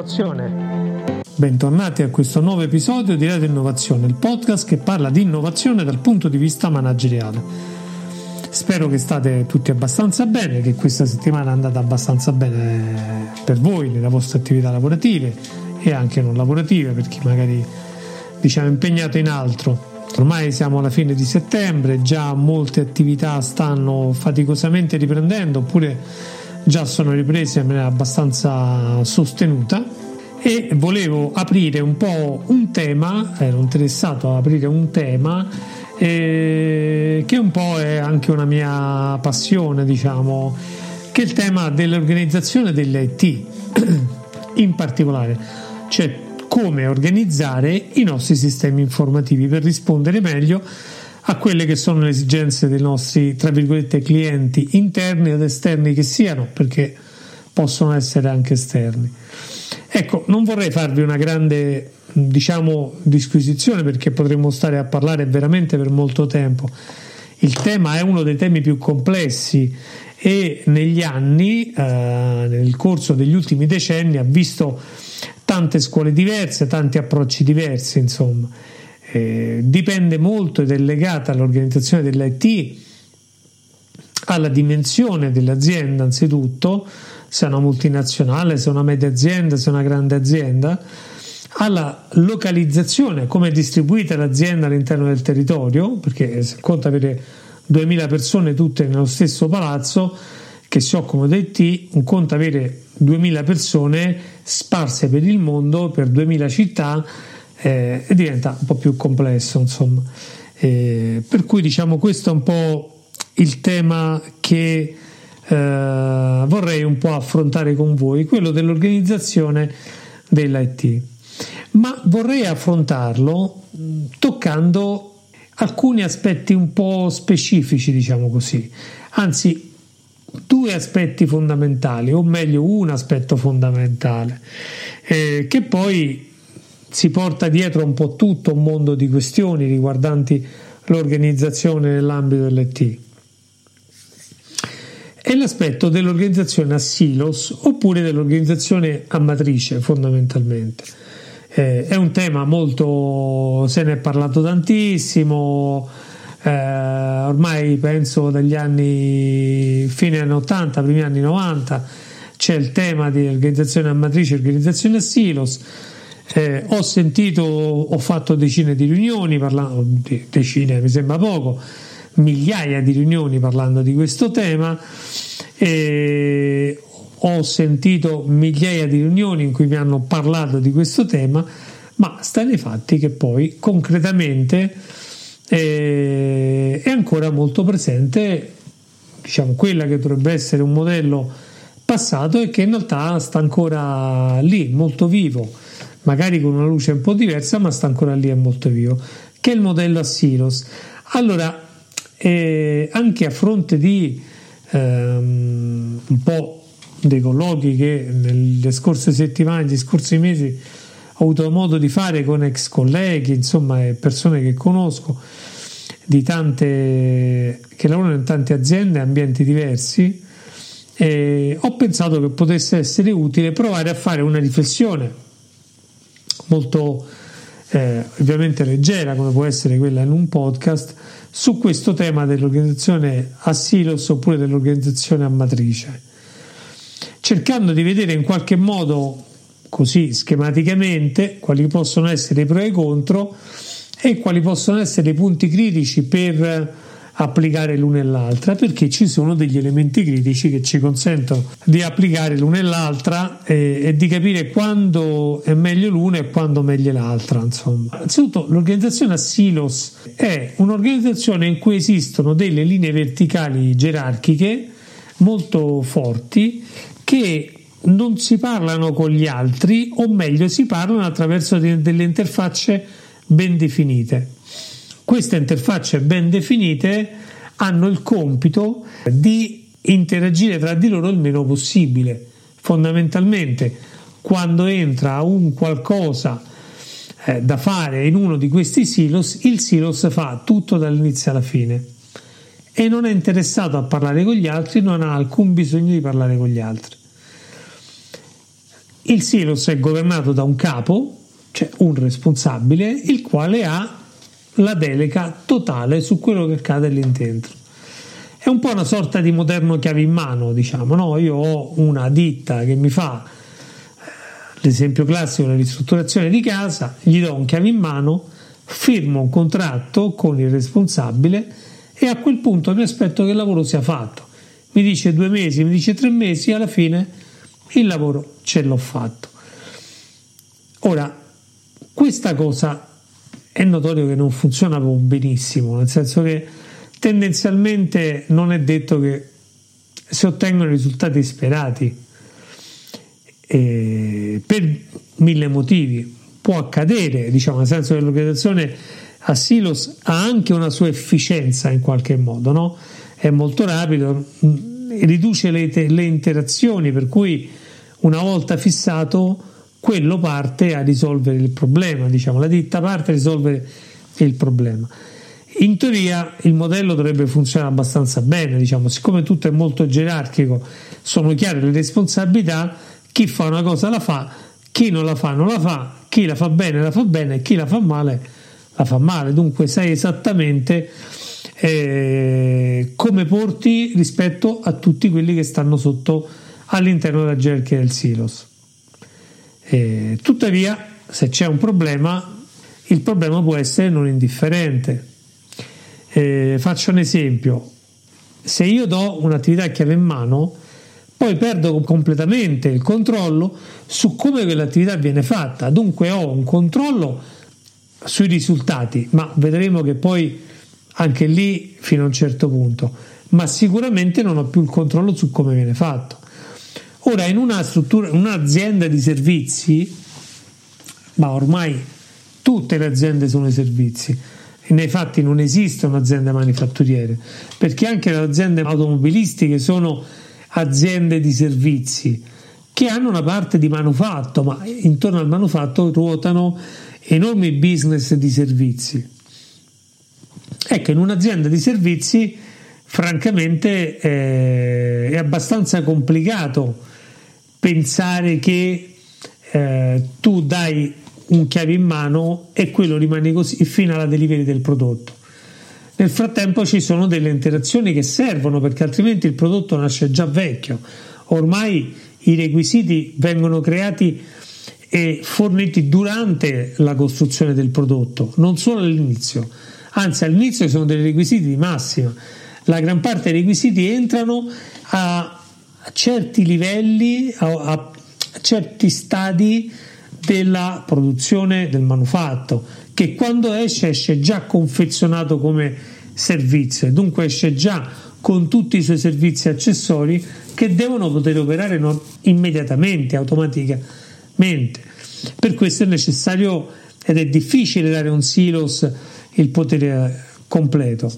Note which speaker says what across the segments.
Speaker 1: Innovazione. Bentornati a questo nuovo episodio di Radio Innovazione, il podcast che parla di innovazione dal punto di vista manageriale. Spero che state tutti abbastanza bene, che questa settimana è andata abbastanza bene per voi, nelle vostre attività lavorative e anche non lavorative, per chi magari diciamo impegnato in altro. Ormai siamo alla fine di settembre, già molte attività stanno faticosamente riprendendo oppure già sono riprese in maniera abbastanza sostenuta e volevo aprire un po' un tema, ero interessato ad aprire un tema eh, che un po' è anche una mia passione, diciamo, che è il tema dell'organizzazione dell'IT in particolare, cioè come organizzare i nostri sistemi informativi per rispondere meglio a quelle che sono le esigenze dei nostri, tra virgolette, clienti interni ed esterni che siano, perché possono essere anche esterni. Ecco, non vorrei farvi una grande, diciamo, disquisizione perché potremmo stare a parlare veramente per molto tempo. Il tema è uno dei temi più complessi e negli anni, eh, nel corso degli ultimi decenni, ha visto tante scuole diverse, tanti approcci diversi, insomma eh, dipende molto ed è legata all'organizzazione dell'IT, alla dimensione dell'azienda anzitutto, se è una multinazionale, se è una media azienda, se è una grande azienda, alla localizzazione, come è distribuita l'azienda all'interno del territorio, perché se conta avere 2000 persone tutte nello stesso palazzo che si occupano di IT, un conto avere 2000 persone sparse per il mondo, per 2000 città, eh, diventa un po' più complesso, insomma. Eh, per cui diciamo questo è un po' il tema che eh, vorrei un po' affrontare con voi, quello dell'organizzazione dell'IT. Ma vorrei affrontarlo toccando alcuni aspetti un po' specifici, diciamo così, anzi due aspetti fondamentali, o meglio un aspetto fondamentale, eh, che poi si porta dietro un po' tutto un mondo di questioni riguardanti l'organizzazione nell'ambito dell'ET. È l'aspetto dell'organizzazione a silos oppure dell'organizzazione a matrice fondamentalmente. Eh, è un tema molto, se ne è parlato tantissimo, eh, ormai penso dagli anni fine anni 80, primi anni 90, c'è il tema di organizzazione a matrice e organizzazione a silos eh, ho sentito, ho fatto decine di riunioni, parlando, decine mi sembra poco, migliaia di riunioni parlando di questo tema. Eh, ho sentito migliaia di riunioni in cui mi hanno parlato di questo tema, ma sta nei fatti che poi concretamente eh, è ancora molto presente, diciamo, quella che dovrebbe essere un modello passato e che in realtà sta ancora lì, molto vivo magari con una luce un po' diversa, ma sta ancora lì, è molto vivo, che è il modello a silos. Allora, eh, anche a fronte di ehm, un po' dei colloqui che nelle scorse settimane, negli scorsi mesi ho avuto modo di fare con ex colleghi, insomma, persone che conosco, tante, che lavorano in tante aziende, ambienti diversi, e ho pensato che potesse essere utile provare a fare una riflessione molto eh, ovviamente leggera come può essere quella in un podcast su questo tema dell'organizzazione a silos oppure dell'organizzazione a matrice. Cercando di vedere in qualche modo così schematicamente quali possono essere i pro e i contro e quali possono essere i punti critici per applicare l'una e l'altra perché ci sono degli elementi critici che ci consentono di applicare l'una e l'altra e, e di capire quando è meglio l'una e quando meglio l'altra insomma. Innanzitutto l'organizzazione a silos è un'organizzazione in cui esistono delle linee verticali gerarchiche molto forti che non si parlano con gli altri o meglio si parlano attraverso delle interfacce ben definite queste interfacce ben definite hanno il compito di interagire tra di loro il meno possibile. Fondamentalmente, quando entra un qualcosa eh, da fare in uno di questi silos, il silos fa tutto dall'inizio alla fine e non è interessato a parlare con gli altri, non ha alcun bisogno di parlare con gli altri. il silos è governato da un capo, cioè un responsabile, il quale ha la delega totale su quello che accade lì dentro. È un po' una sorta di moderno chiave in mano, diciamo, no? Io ho una ditta che mi fa eh, l'esempio classico della ristrutturazione di casa, gli do un chiave in mano, firmo un contratto con il responsabile e a quel punto mi aspetto che il lavoro sia fatto. Mi dice due mesi, mi dice tre mesi, alla fine il lavoro ce l'ho fatto. Ora, questa cosa è notorio che non funziona benissimo, nel senso che tendenzialmente non è detto che si ottengono i risultati sperati eh, per mille motivi. Può accadere, diciamo, nel senso che l'organizzazione a silos ha anche una sua efficienza in qualche modo, no? è molto rapido, riduce le, le interazioni, per cui una volta fissato quello parte a risolvere il problema, diciamo, la ditta parte a risolvere il problema. In teoria il modello dovrebbe funzionare abbastanza bene, diciamo, siccome tutto è molto gerarchico, sono chiare le responsabilità, chi fa una cosa la fa, chi non la fa non la fa, chi la fa bene la fa bene, chi la fa male la fa male, dunque sai esattamente eh, come porti rispetto a tutti quelli che stanno sotto all'interno della gerarchia del silos. Eh, tuttavia, se c'è un problema, il problema può essere non indifferente. Eh, faccio un esempio, se io do un'attività a chiave in mano, poi perdo completamente il controllo su come quell'attività viene fatta, dunque ho un controllo sui risultati, ma vedremo che poi anche lì fino a un certo punto, ma sicuramente non ho più il controllo su come viene fatto. Ora, in una struttura, un'azienda di servizi, ma ormai tutte le aziende sono i servizi, nei fatti non esistono aziende manifatturiere, perché anche le aziende automobilistiche sono aziende di servizi che hanno una parte di manufatto, ma intorno al manufatto ruotano enormi business di servizi. Ecco, in un'azienda di servizi, francamente, eh, è abbastanza complicato pensare che eh, tu dai un chiave in mano e quello rimane così fino alla delivery del prodotto. Nel frattempo ci sono delle interazioni che servono perché altrimenti il prodotto nasce già vecchio. Ormai i requisiti vengono creati e forniti durante la costruzione del prodotto, non solo all'inizio. Anzi, all'inizio sono dei requisiti di massima. La gran parte dei requisiti entrano a certi livelli, a, a certi stadi della produzione del manufatto, che quando esce esce già confezionato come servizio e dunque esce già con tutti i suoi servizi accessori che devono poter operare non, immediatamente, automaticamente. Per questo è necessario ed è difficile dare a un silos il potere eh, completo,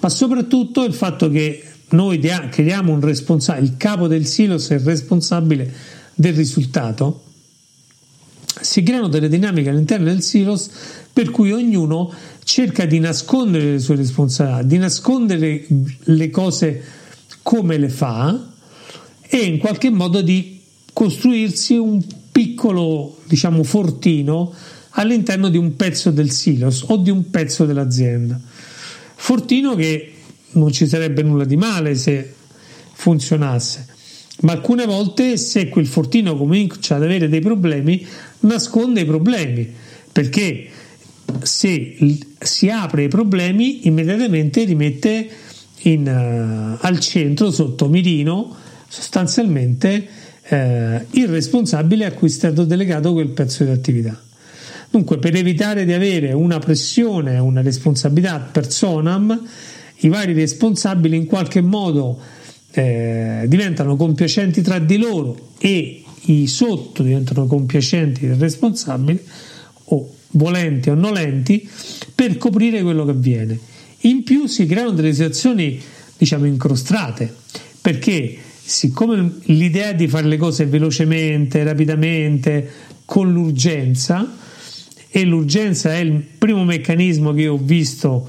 Speaker 1: ma soprattutto il fatto che noi creiamo un responsabile, il capo del silos è il responsabile del risultato si creano delle dinamiche all'interno del silos per cui ognuno cerca di nascondere le sue responsabilità, di nascondere le cose come le fa e in qualche modo di costruirsi un piccolo, diciamo, fortino all'interno di un pezzo del silos o di un pezzo dell'azienda. Fortino che non ci sarebbe nulla di male se funzionasse, ma alcune volte se quel fortino comincia ad avere dei problemi nasconde i problemi perché se si apre i problemi immediatamente li mette in, uh, al centro sotto mirino sostanzialmente uh, il responsabile a cui è stato delegato quel pezzo di attività. Dunque per evitare di avere una pressione una responsabilità personam i vari responsabili in qualche modo eh, diventano compiacenti tra di loro e i sotto diventano compiacenti del responsabile o volenti o nolenti per coprire quello che avviene. In più si creano delle situazioni diciamo incrostate perché siccome l'idea di fare le cose velocemente, rapidamente, con l'urgenza e l'urgenza è il primo meccanismo che ho visto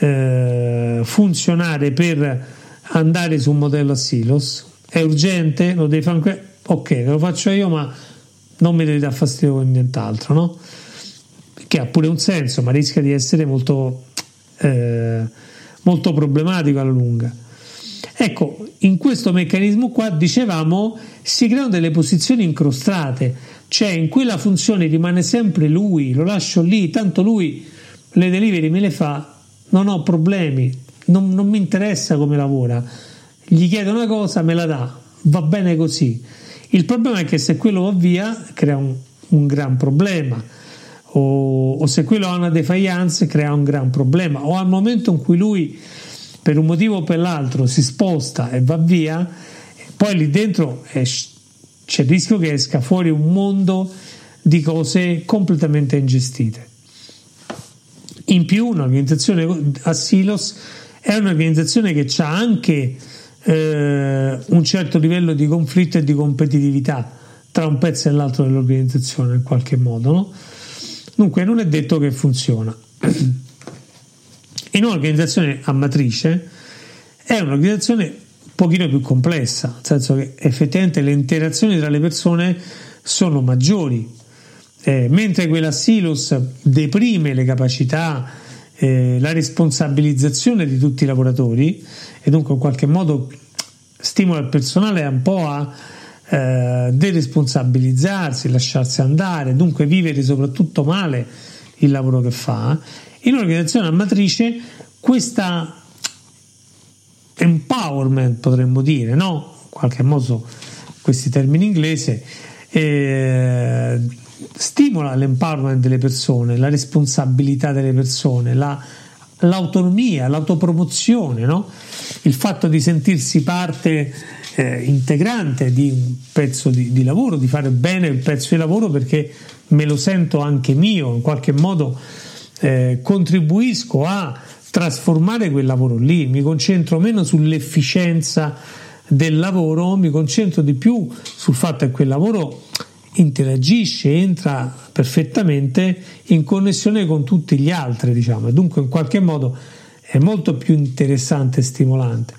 Speaker 1: eh, funzionare per andare su un modello a silos, è urgente, lo devi fare ok, lo faccio io, ma non mi devi dare fastidio con nient'altro, no? Che ha pure un senso, ma rischia di essere molto, eh, molto problematico alla lunga. Ecco, in questo meccanismo qua dicevamo si creano delle posizioni incrostate, cioè in quella funzione rimane sempre lui, lo lascio lì, tanto lui le delivery me le fa, non ho problemi, non, non mi interessa come lavora, gli chiedo una cosa, me la dà, va bene così. Il problema è che se quello va via crea un, un gran problema. O, o, se quello ha una defiance crea un gran problema o al momento in cui lui per un motivo o per l'altro si sposta e va via poi lì dentro è, c'è il rischio che esca fuori un mondo di cose completamente ingestite in più un'organizzazione a silos è un'organizzazione che ha anche eh, un certo livello di conflitto e di competitività tra un pezzo e l'altro dell'organizzazione in qualche modo. No? Dunque non è detto che funziona. In un'organizzazione a matrice è un'organizzazione un pochino più complessa, nel senso che effettivamente le interazioni tra le persone sono maggiori, eh, mentre quella silos deprime le capacità, eh, la responsabilizzazione di tutti i lavoratori e dunque in qualche modo stimola il personale un po' a eh, deresponsabilizzarsi, lasciarsi andare, dunque vivere soprattutto male il lavoro che fa. In un'organizzazione a matrice questa empowerment potremmo dire, no? In qualche modo questi termini inglesi eh, stimola l'empowerment delle persone, la responsabilità delle persone, la, l'autonomia, l'autopromozione, no? il fatto di sentirsi parte eh, integrante di un pezzo di, di, lavoro, di fare bene il pezzo di lavoro perché me lo sento anche mio, in qualche modo eh, contribuisco a trasformare quel lavoro lì, mi concentro meno sull'efficienza del lavoro, mi concentro di più sul fatto che quel lavoro interagisce, entra perfettamente in connessione con tutti gli altri, diciamo, e dunque in qualche modo è molto più interessante e stimolante.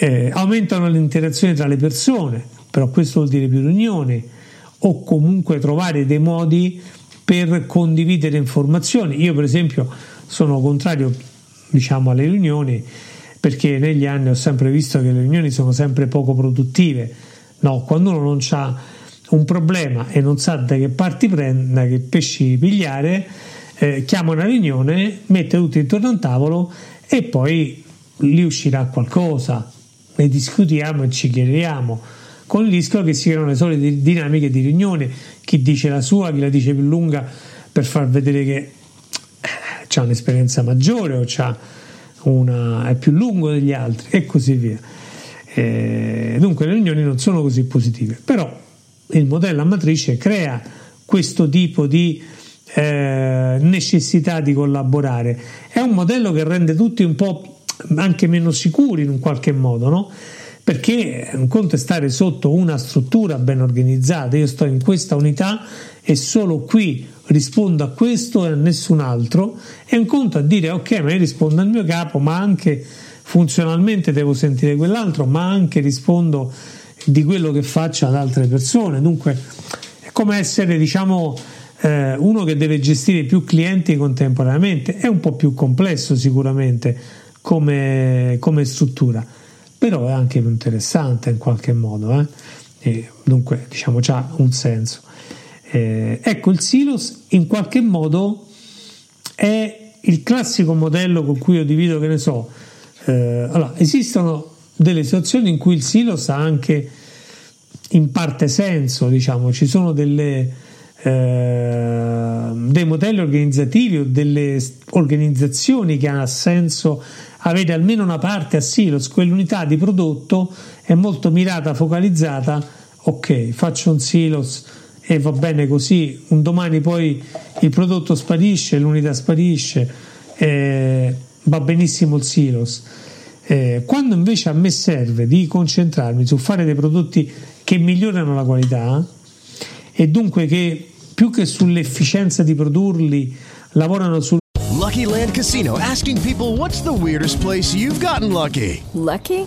Speaker 1: Eh, aumentano le interazioni tra le persone, però questo vuol dire più riunioni o comunque trovare dei modi per condividere informazioni. Io per esempio sono contrario diciamo alle riunioni perché negli anni ho sempre visto che le riunioni sono sempre poco produttive. No, quando uno non ha un problema e non sa da che parti prenda, che pesci pigliare, eh, chiama una riunione, mette tutti intorno a un tavolo e poi lì uscirà qualcosa, ne discutiamo e ci chiediamo, con il rischio che siano le solite dinamiche di riunione, chi dice la sua, chi la dice più lunga per far vedere che eh, ha un'esperienza maggiore o una, è più lungo degli altri e così via. Eh, dunque le riunioni non sono così positive, però il modello a matrice crea questo tipo di eh, necessità di collaborare. È un modello che rende tutti un po' anche meno sicuri in un qualche modo, no? Perché un conto è stare sotto una struttura ben organizzata, io sto in questa unità e solo qui rispondo a questo e a nessun altro, è un conto a dire ok, ma io rispondo al mio capo, ma anche funzionalmente devo sentire quell'altro, ma anche rispondo di quello che faccio ad altre persone. Dunque è come essere, diciamo, eh, uno che deve gestire più clienti contemporaneamente. È un po' più complesso sicuramente come, come struttura, però è anche più interessante in qualche modo. Eh? Dunque, diciamo, ha un senso. Eh, ecco, il silos in qualche modo è il classico modello con cui io divido, che ne so, eh, allora, esistono delle situazioni in cui il silos ha anche in parte senso, diciamo, ci sono delle, eh, dei modelli organizzativi o delle organizzazioni che ha senso avere almeno una parte a silos, quell'unità di prodotto è molto mirata, focalizzata, ok, faccio un silos e va bene così, un domani poi il prodotto sparisce, l'unità sparisce, eh, va benissimo il silos. Eh, quando invece a me serve di concentrarmi su fare dei prodotti che migliorano la qualità e dunque che più che sull'efficienza di produrli lavorano sul
Speaker 2: Lucky Land Casino asking people what's the weirdest place you've gotten lucky?
Speaker 3: Lucky?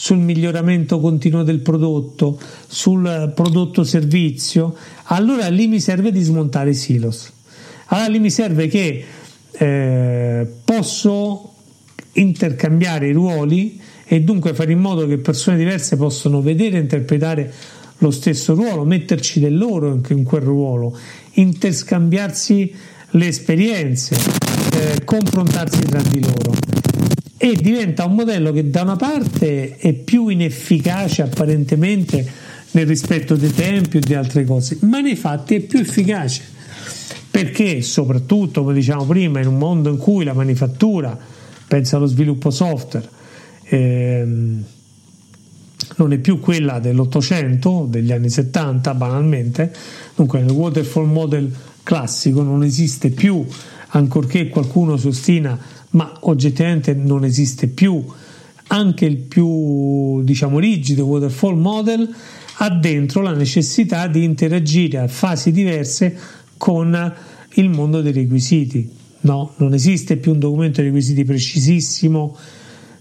Speaker 1: sul miglioramento continuo del prodotto, sul prodotto servizio, allora lì mi serve di smontare i silos. Allora lì mi serve che eh, posso intercambiare i ruoli e dunque fare in modo che persone diverse possano vedere e interpretare lo stesso ruolo, metterci del loro in quel ruolo, interscambiarsi le esperienze, eh, confrontarsi tra di loro e diventa un modello che da una parte è più inefficace apparentemente nel rispetto dei tempi o di altre cose, ma nei fatti è più efficace. Perché soprattutto, come diciamo prima, in un mondo in cui la manifattura, pensa allo sviluppo software, ehm, non è più quella dell'Ottocento, degli anni 70 banalmente, dunque nel waterfall model classico non esiste più, ancorché qualcuno si ostina ma oggettivamente non esiste più. Anche il più diciamo rigido waterfall model ha dentro la necessità di interagire a fasi diverse con il mondo dei requisiti. No, non esiste più un documento di requisiti precisissimo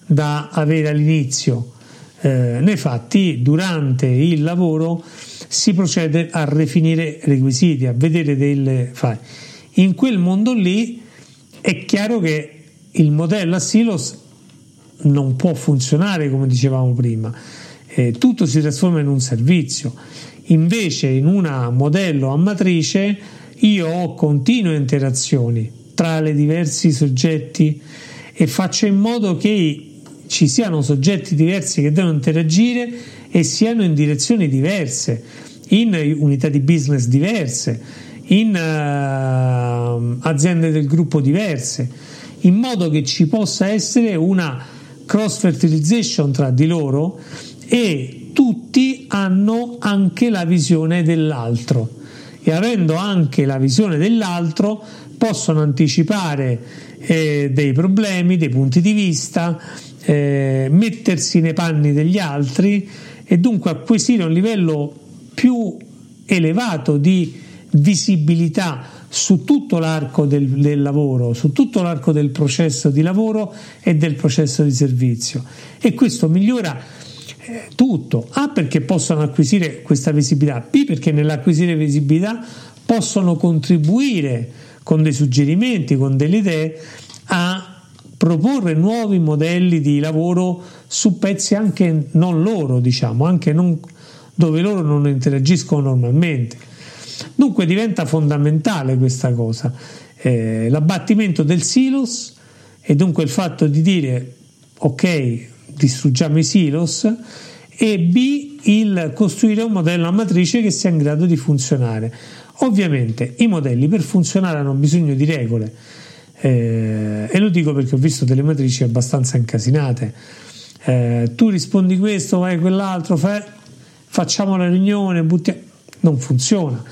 Speaker 1: da avere all'inizio. Eh, nei fatti, durante il lavoro si procede a rifinire requisiti, a vedere delle file. In quel mondo lì è chiaro che il modello a silos non può funzionare come dicevamo prima, eh, tutto si trasforma in un servizio. Invece in un modello a matrice io ho continue interazioni tra i diversi soggetti e faccio in modo che ci siano soggetti diversi che devono interagire e siano in direzioni diverse, in unità di business diverse, in uh, aziende del gruppo diverse in modo che ci possa essere una cross fertilization tra di loro e tutti hanno anche la visione dell'altro. E avendo anche la visione dell'altro possono anticipare eh, dei problemi, dei punti di vista, eh, mettersi nei panni degli altri e dunque acquisire un livello più elevato di visibilità su tutto l'arco del, del, lavoro, su tutto l'arco del processo di lavoro e del processo di servizio. E questo migliora eh, tutto. A perché possono acquisire questa visibilità, B perché nell'acquisire visibilità possono contribuire con dei suggerimenti, con delle idee a proporre nuovi modelli di lavoro su pezzi anche non loro, diciamo, anche non, dove loro non interagiscono normalmente. Dunque diventa fondamentale questa cosa, eh, l'abbattimento del silos e dunque il fatto di dire ok, distruggiamo i silos e B, il costruire un modello a matrice che sia in grado di funzionare. Ovviamente i modelli per funzionare hanno bisogno di regole eh, e lo dico perché ho visto delle matrici abbastanza incasinate. Eh, tu rispondi questo, vai quell'altro, fai, facciamo la riunione, buttiamo. Non funziona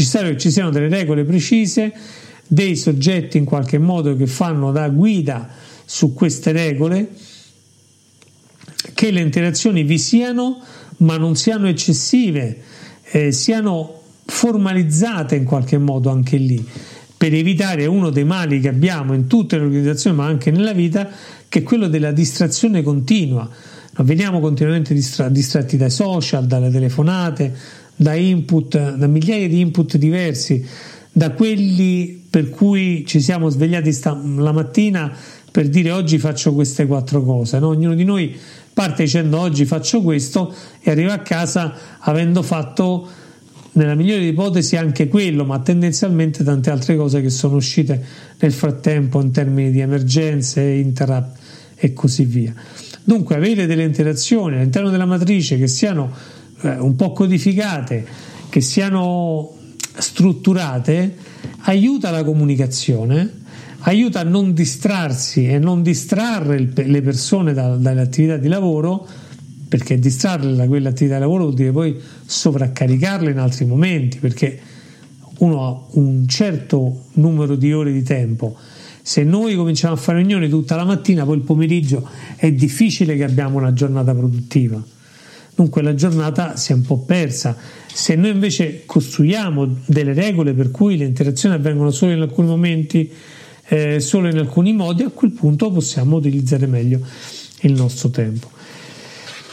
Speaker 1: necessario che ci siano delle regole precise, dei soggetti in qualche modo che fanno da guida su queste regole, che le interazioni vi siano ma non siano eccessive, eh, siano formalizzate in qualche modo anche lì, per evitare uno dei mali che abbiamo in tutte le organizzazioni ma anche nella vita, che è quello della distrazione continua. Non veniamo continuamente distra- distratti dai social, dalle telefonate, da input, da migliaia di input diversi, da quelli per cui ci siamo svegliati sta- la mattina per dire oggi faccio queste quattro cose. No? Ognuno di noi parte dicendo oggi faccio questo e arriva a casa avendo fatto nella migliore ipotesi anche quello, ma tendenzialmente tante altre cose che sono uscite nel frattempo in termini di emergenze, interrupt e così via. Dunque avere delle interazioni all'interno della matrice che siano eh, un po' codificate, che siano strutturate, aiuta la comunicazione, aiuta a non distrarsi e non distrarre le persone dalle attività di lavoro perché distrarle da quell'attività di lavoro vuol dire poi sovraccaricarle in altri momenti, perché uno ha un certo numero di ore di tempo. Se noi cominciamo a fare riunioni tutta la mattina, poi il pomeriggio è difficile che abbiamo una giornata produttiva. Dunque la giornata si è un po' persa. Se noi invece costruiamo delle regole per cui le interazioni avvengono solo in alcuni momenti, eh, solo in alcuni modi, a quel punto possiamo utilizzare meglio il nostro tempo.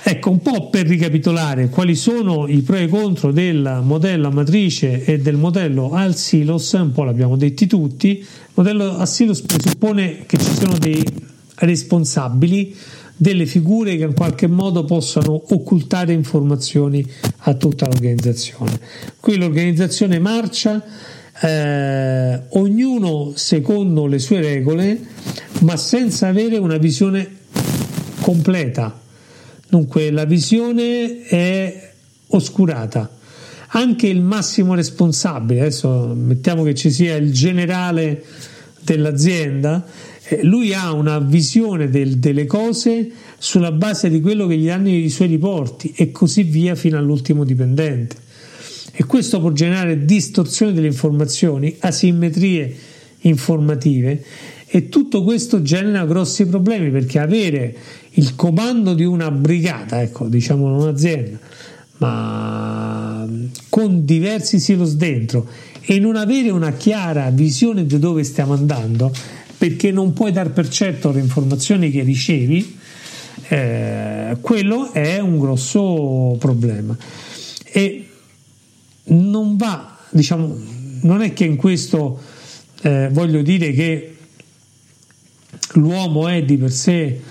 Speaker 1: Ecco, un po' per ricapitolare quali sono i pro e i contro del modello a matrice e del modello al silos, un po' l'abbiamo detti tutti, il modello a silos presuppone che ci siano dei responsabili, delle figure che in qualche modo possano occultare informazioni a tutta l'organizzazione. Qui l'organizzazione marcia, eh, ognuno secondo le sue regole, ma senza avere una visione completa Dunque la visione è oscurata. Anche il massimo responsabile, adesso mettiamo che ci sia il generale dell'azienda, lui ha una visione del, delle cose sulla base di quello che gli danno i suoi riporti e così via fino all'ultimo dipendente. E questo può generare distorsione delle informazioni, asimmetrie informative e tutto questo genera grossi problemi perché avere il comando di una brigata, ecco, diciamo un'azienda, ma con diversi silos dentro e non avere una chiara visione di dove stiamo andando, perché non puoi dar per certo le informazioni che ricevi, eh, quello è un grosso problema. E non va, diciamo, non è che in questo eh, voglio dire che l'uomo è di per sé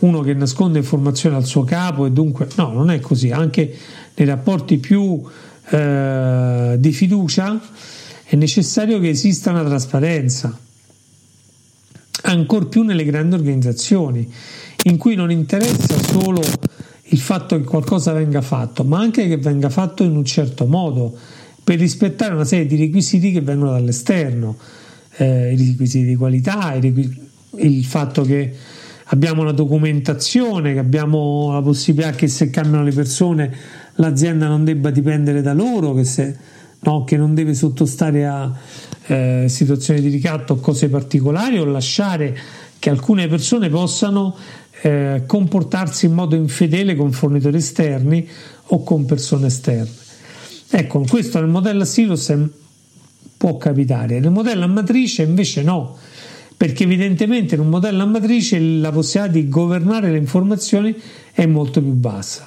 Speaker 1: uno che nasconde informazioni al suo capo e dunque no, non è così, anche nei rapporti più eh, di fiducia è necessario che esista una trasparenza, ancor più nelle grandi organizzazioni, in cui non interessa solo il fatto che qualcosa venga fatto, ma anche che venga fatto in un certo modo, per rispettare una serie di requisiti che vengono dall'esterno, eh, i requisiti di qualità, il fatto che abbiamo la documentazione, che abbiamo la possibilità che se cambiano le persone l'azienda non debba dipendere da loro, che, se, no, che non deve sottostare a eh, situazioni di ricatto o cose particolari o lasciare che alcune persone possano eh, comportarsi in modo infedele con fornitori esterni o con persone esterne. Ecco, questo nel modello a silos può capitare, nel modello a matrice invece no perché evidentemente in un modello a matrice la possibilità di governare le informazioni è molto più bassa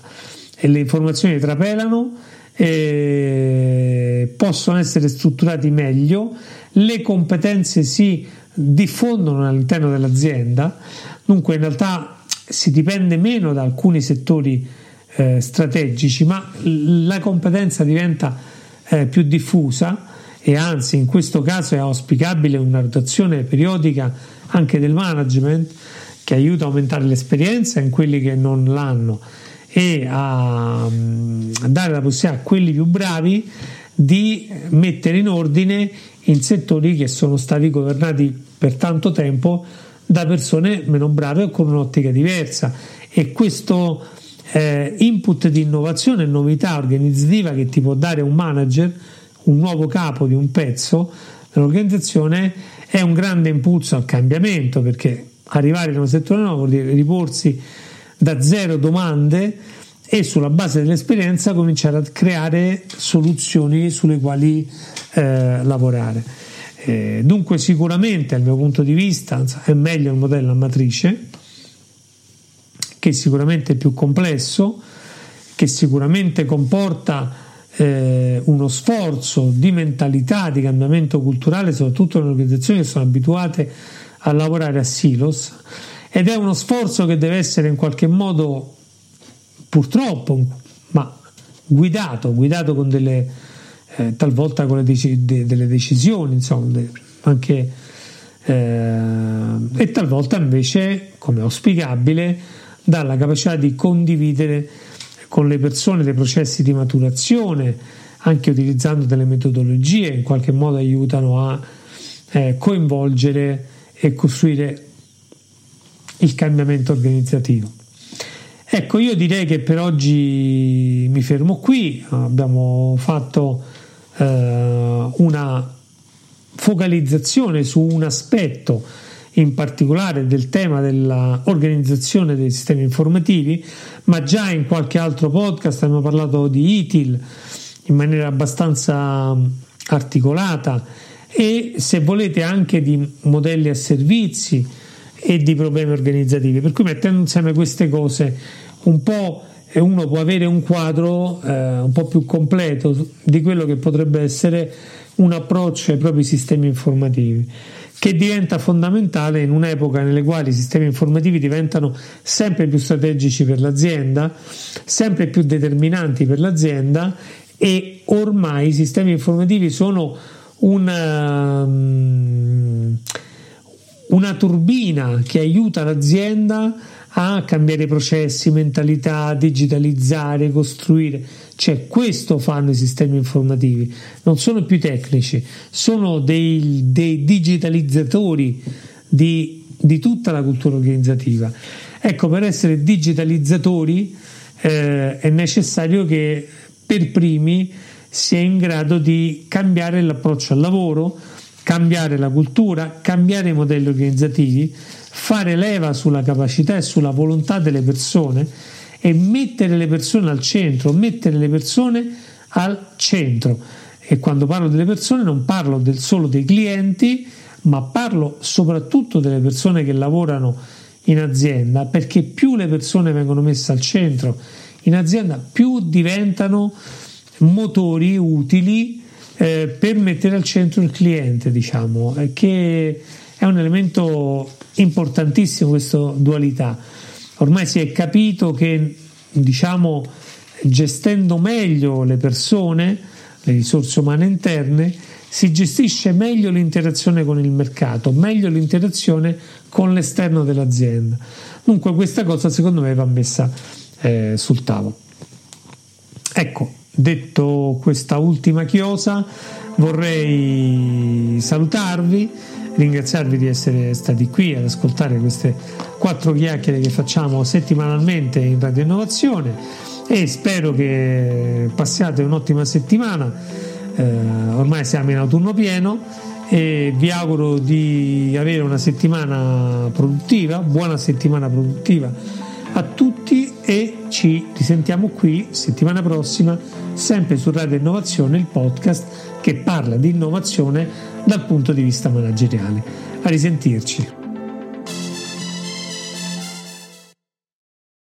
Speaker 1: e le informazioni trapelano, eh, possono essere strutturate meglio, le competenze si diffondono all'interno dell'azienda, dunque in realtà si dipende meno da alcuni settori eh, strategici, ma la competenza diventa eh, più diffusa e anzi in questo caso è auspicabile una rotazione periodica anche del management che aiuta a aumentare l'esperienza in quelli che non l'hanno e a, mm, dare la possibilità a quelli più bravi di mettere in ordine in settori che sono stati governati per tanto tempo da persone meno brave o con un'ottica diversa. E questo eh, input di innovazione e novità organizzativa che ti può dare un manager un nuovo capo di un pezzo dell'organizzazione è un grande impulso al cambiamento perché arrivare in un settore nuovo vuol dire riporsi da zero domande e sulla base dell'esperienza cominciare a creare soluzioni sulle quali eh, lavorare. Eh, dunque sicuramente dal mio punto di vista è meglio il modello a matrice che sicuramente è più complesso, che sicuramente comporta eh, uno sforzo di mentalità, di cambiamento culturale, soprattutto nelle organizzazioni che sono abituate a lavorare a silos, ed è uno sforzo che deve essere in qualche modo, purtroppo, ma guidato, guidato con delle, eh, talvolta con dec- de- delle decisioni, insomma, de- anche, eh, e talvolta invece, come auspicabile, dalla capacità di condividere con le persone dei processi di maturazione, anche utilizzando delle metodologie in qualche modo aiutano a eh, coinvolgere e costruire il cambiamento organizzativo. Ecco, io direi che per oggi mi fermo qui, abbiamo fatto eh, una focalizzazione su un aspetto in particolare del tema dell'organizzazione dei sistemi informativi, ma già in qualche altro podcast abbiamo parlato di ITIL in maniera abbastanza articolata e se volete anche di modelli a servizi e di problemi organizzativi. Per cui mettendo insieme queste cose un po' uno può avere un quadro eh, un po' più completo di quello che potrebbe essere un approccio ai propri sistemi informativi che diventa fondamentale in un'epoca nelle quali i sistemi informativi diventano sempre più strategici per l'azienda, sempre più determinanti per l'azienda e ormai i sistemi informativi sono una, mm, una turbina che aiuta l'azienda a cambiare processi, mentalità, digitalizzare, costruire. Cioè, questo fanno i sistemi informativi, non sono più tecnici, sono dei, dei digitalizzatori di, di, tutta la cultura organizzativa. Ecco, per essere digitalizzatori eh, è necessario che per primi sia in grado di cambiare l'approccio al lavoro, cambiare la cultura, cambiare i modelli organizzativi, fare leva sulla capacità e sulla volontà delle persone e mettere le persone al centro, mettere le persone al centro. E quando parlo delle persone non parlo del solo dei clienti, ma parlo soprattutto delle persone che lavorano in azienda, perché più le persone vengono messe al centro in azienda, più diventano motori utili eh, per mettere al centro il cliente, diciamo, eh, che è un elemento importantissimo questa dualità. Ormai si è capito che, diciamo, gestendo meglio le persone, le risorse umane interne, si gestisce meglio l'interazione con il mercato, meglio l'interazione con l'esterno dell'azienda. Dunque questa cosa secondo me va messa eh, sul tavolo. Ecco, detto questa ultima chiosa, vorrei salutarvi, ringraziarvi di essere stati qui ad ascoltare queste quattro chiacchiere che facciamo settimanalmente in Radio Innovazione e spero che passiate un'ottima settimana. Eh, ormai siamo in autunno pieno e vi auguro di avere una settimana produttiva, buona settimana produttiva a tutti e ci risentiamo qui settimana prossima sempre su Radio Innovazione, il podcast che parla di innovazione dal punto di vista manageriale. A risentirci.